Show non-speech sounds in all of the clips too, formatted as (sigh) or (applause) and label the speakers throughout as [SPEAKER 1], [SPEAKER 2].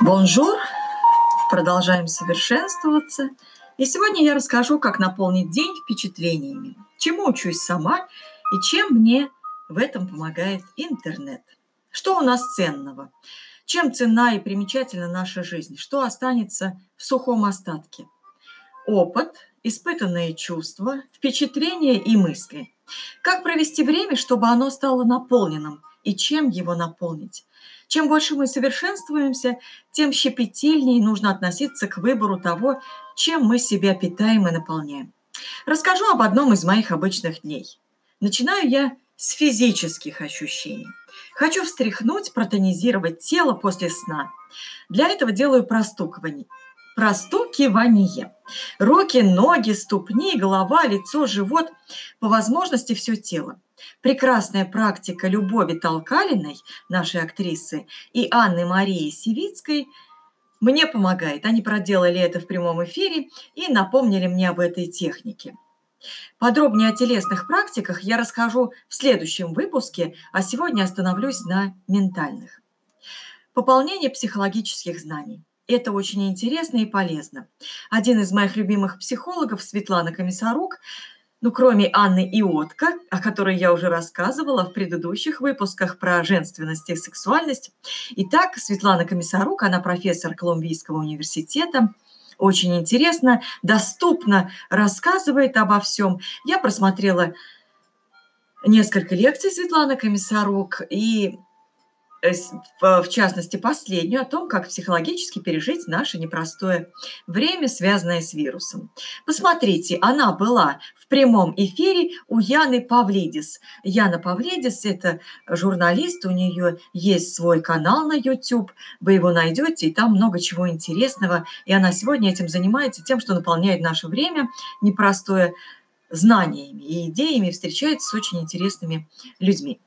[SPEAKER 1] Bonjour! Продолжаем совершенствоваться. И сегодня я расскажу, как наполнить день впечатлениями, чему учусь сама и чем мне в этом помогает интернет. Что у нас ценного? Чем ценна и примечательна наша жизнь? Что останется в сухом остатке? Опыт, испытанные чувства, впечатления и мысли. Как провести время, чтобы оно стало наполненным и чем его наполнить? Чем больше мы совершенствуемся, тем щепетильнее нужно относиться к выбору того, чем мы себя питаем и наполняем. Расскажу об одном из моих обычных дней. Начинаю я с физических ощущений. Хочу встряхнуть, протонизировать тело после сна. Для этого делаю простукивание. Простукивание. Руки, ноги, ступни, голова, лицо, живот. По возможности все тело. Прекрасная практика Любови Толкалиной, нашей актрисы, и Анны Марии Сивицкой мне помогает. Они проделали это в прямом эфире и напомнили мне об этой технике. Подробнее о телесных практиках я расскажу в следующем выпуске, а сегодня остановлюсь на ментальных. Пополнение психологических знаний. Это очень интересно и полезно. Один из моих любимых психологов, Светлана Комиссарук, ну, кроме Анны Иотка, о которой я уже рассказывала в предыдущих выпусках про женственность и сексуальность. Итак, Светлана Комиссарук, она профессор Колумбийского университета, очень интересно, доступно рассказывает обо всем. Я просмотрела несколько лекций Светланы Комиссарук и в частности, последнюю, о том, как психологически пережить наше непростое время, связанное с вирусом. Посмотрите, она была в прямом эфире у Яны Павлидис. Яна Павлидис – это журналист, у нее есть свой канал на YouTube, вы его найдете, и там много чего интересного. И она сегодня этим занимается, тем, что наполняет наше время непростое знаниями и идеями, встречается с очень интересными людьми.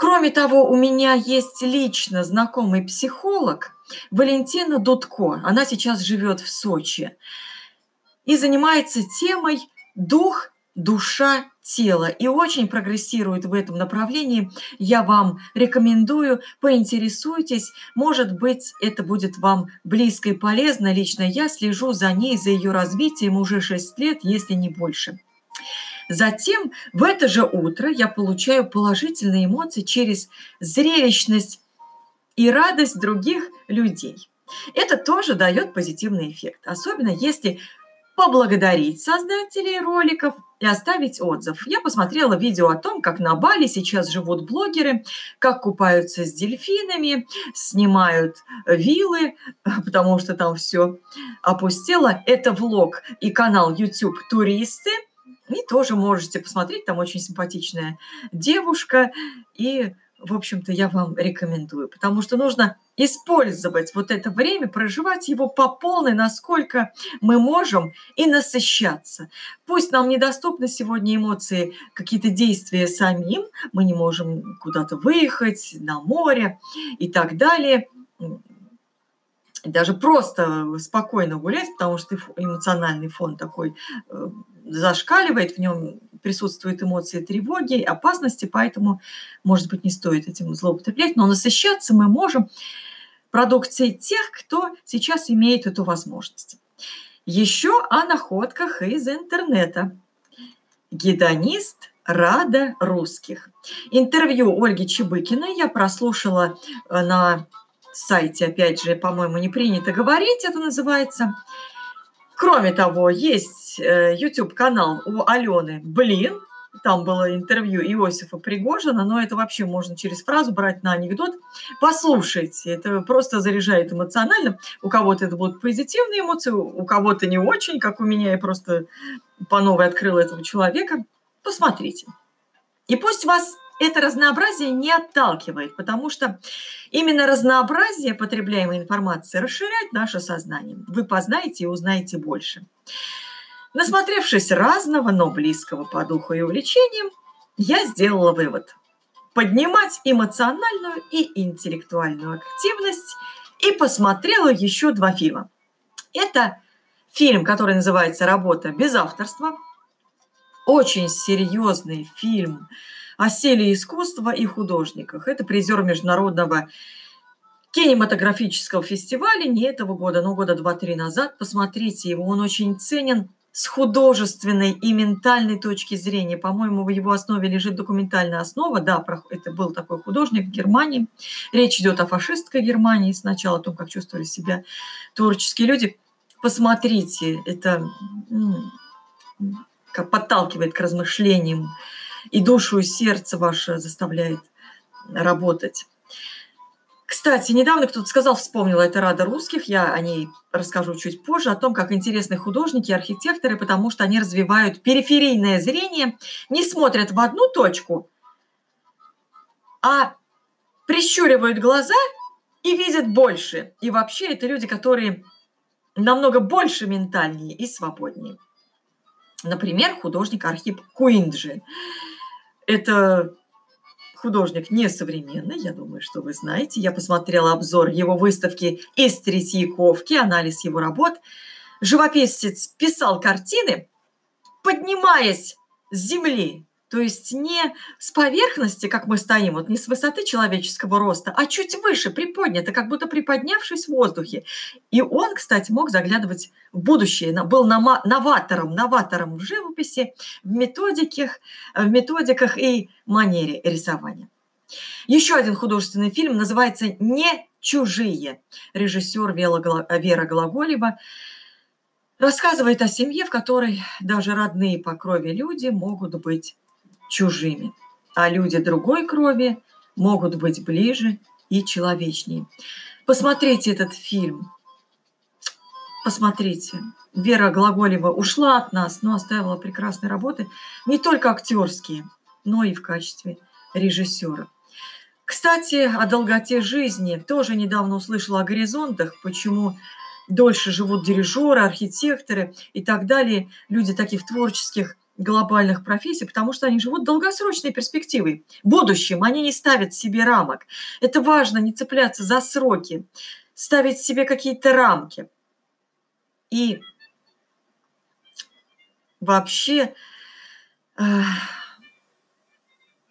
[SPEAKER 1] Кроме того, у меня есть лично знакомый психолог Валентина Дудко. Она сейчас живет в Сочи и занимается темой дух, душа, тело и очень прогрессирует в этом направлении. Я вам рекомендую, поинтересуйтесь, может быть, это будет вам близко и полезно. Лично я слежу за ней, за ее развитием уже 6 лет, если не больше. Затем в это же утро я получаю положительные эмоции через зрелищность и радость других людей. Это тоже дает позитивный эффект, особенно если поблагодарить создателей роликов и оставить отзыв. Я посмотрела видео о том, как на Бали сейчас живут блогеры, как купаются с дельфинами, снимают виллы, (laughs) потому что там все опустело. Это влог и канал YouTube «Туристы», и тоже можете посмотреть, там очень симпатичная девушка. И, в общем-то, я вам рекомендую, потому что нужно использовать вот это время, проживать его по полной, насколько мы можем, и насыщаться. Пусть нам недоступны сегодня эмоции, какие-то действия самим, мы не можем куда-то выехать на море и так далее – даже просто спокойно гулять, потому что эмоциональный фон такой э, зашкаливает, в нем присутствуют эмоции тревоги, опасности, поэтому, может быть, не стоит этим злоупотреблять, но насыщаться мы можем продукцией тех, кто сейчас имеет эту возможность. Еще о находках из интернета. Гедонист Рада русских. Интервью Ольги Чебыкиной я прослушала э, на сайте, опять же, по-моему, не принято говорить, это называется. Кроме того, есть YouTube-канал э, у Алены «Блин», там было интервью Иосифа Пригожина, но это вообще можно через фразу брать на анекдот. Послушайте, это просто заряжает эмоционально. У кого-то это будут позитивные эмоции, у кого-то не очень, как у меня, я просто по новой открыла этого человека. Посмотрите. И пусть вас это разнообразие не отталкивает, потому что именно разнообразие потребляемой информации расширяет наше сознание. Вы познаете и узнаете больше. Насмотревшись разного, но близкого по духу и увлечениям, я сделала вывод. Поднимать эмоциональную и интеллектуальную активность и посмотрела еще два фильма. Это фильм, который называется «Работа без авторства». Очень серьезный фильм о силе искусства и художниках. Это призер международного кинематографического фестиваля не этого года, но года два-три назад. Посмотрите его, он очень ценен с художественной и ментальной точки зрения. По-моему, в его основе лежит документальная основа. Да, это был такой художник в Германии. Речь идет о фашистской Германии сначала, о том, как чувствовали себя творческие люди. Посмотрите, это как подталкивает к размышлениям, и душу, и сердце ваше заставляет работать. Кстати, недавно кто-то сказал, вспомнила это Рада русских, я о ней расскажу чуть позже, о том, как интересны художники и архитекторы, потому что они развивают периферийное зрение, не смотрят в одну точку, а прищуривают глаза и видят больше. И вообще это люди, которые намного больше ментальнее и свободнее. Например, художник Архип Куинджи. Это художник несовременный, я думаю, что вы знаете. Я посмотрела обзор его выставки из Третьяковки, анализ его работ. Живописец писал картины, поднимаясь с земли, то есть не с поверхности, как мы стоим, вот не с высоты человеческого роста, а чуть выше, приподнято, как будто приподнявшись в воздухе. И он, кстати, мог заглядывать в будущее, был новатором, новатором в живописи, в методиках, в методиках и манере рисования. Еще один художественный фильм называется «Не чужие». Режиссер Вера Глаголева рассказывает о семье, в которой даже родные по крови люди могут быть чужими, а люди другой крови могут быть ближе и человечнее. Посмотрите этот фильм. Посмотрите. Вера Глаголева ушла от нас, но оставила прекрасные работы, не только актерские, но и в качестве режиссера. Кстати, о долготе жизни тоже недавно услышала о горизонтах, почему дольше живут дирижеры, архитекторы и так далее, люди таких творческих глобальных профессий, потому что они живут долгосрочной перспективой, будущим. Они не ставят себе рамок. Это важно, не цепляться за сроки, ставить себе какие-то рамки. И вообще, да,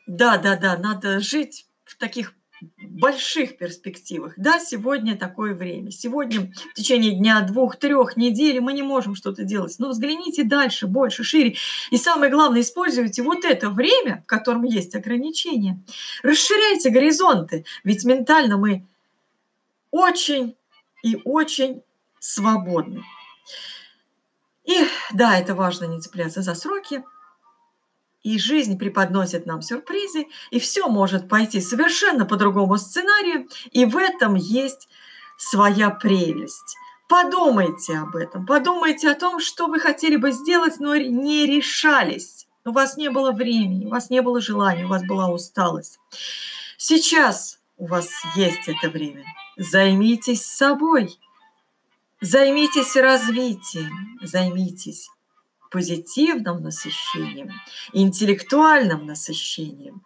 [SPEAKER 1] да, да, надо жить в таких больших перспективах. Да, сегодня такое время. Сегодня в течение дня, двух, трех недель мы не можем что-то делать. Но взгляните дальше, больше, шире. И самое главное, используйте вот это время, в котором есть ограничения. Расширяйте горизонты. Ведь ментально мы очень и очень свободны. И да, это важно не цепляться за сроки, и жизнь преподносит нам сюрпризы, и все может пойти совершенно по другому сценарию, и в этом есть своя прелесть. Подумайте об этом, подумайте о том, что вы хотели бы сделать, но не решались. У вас не было времени, у вас не было желания, у вас была усталость. Сейчас у вас есть это время. Займитесь собой, займитесь развитием, займитесь позитивным насыщением, интеллектуальным насыщением.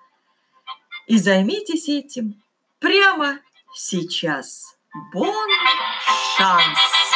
[SPEAKER 1] И займитесь этим прямо сейчас. Бон шанс!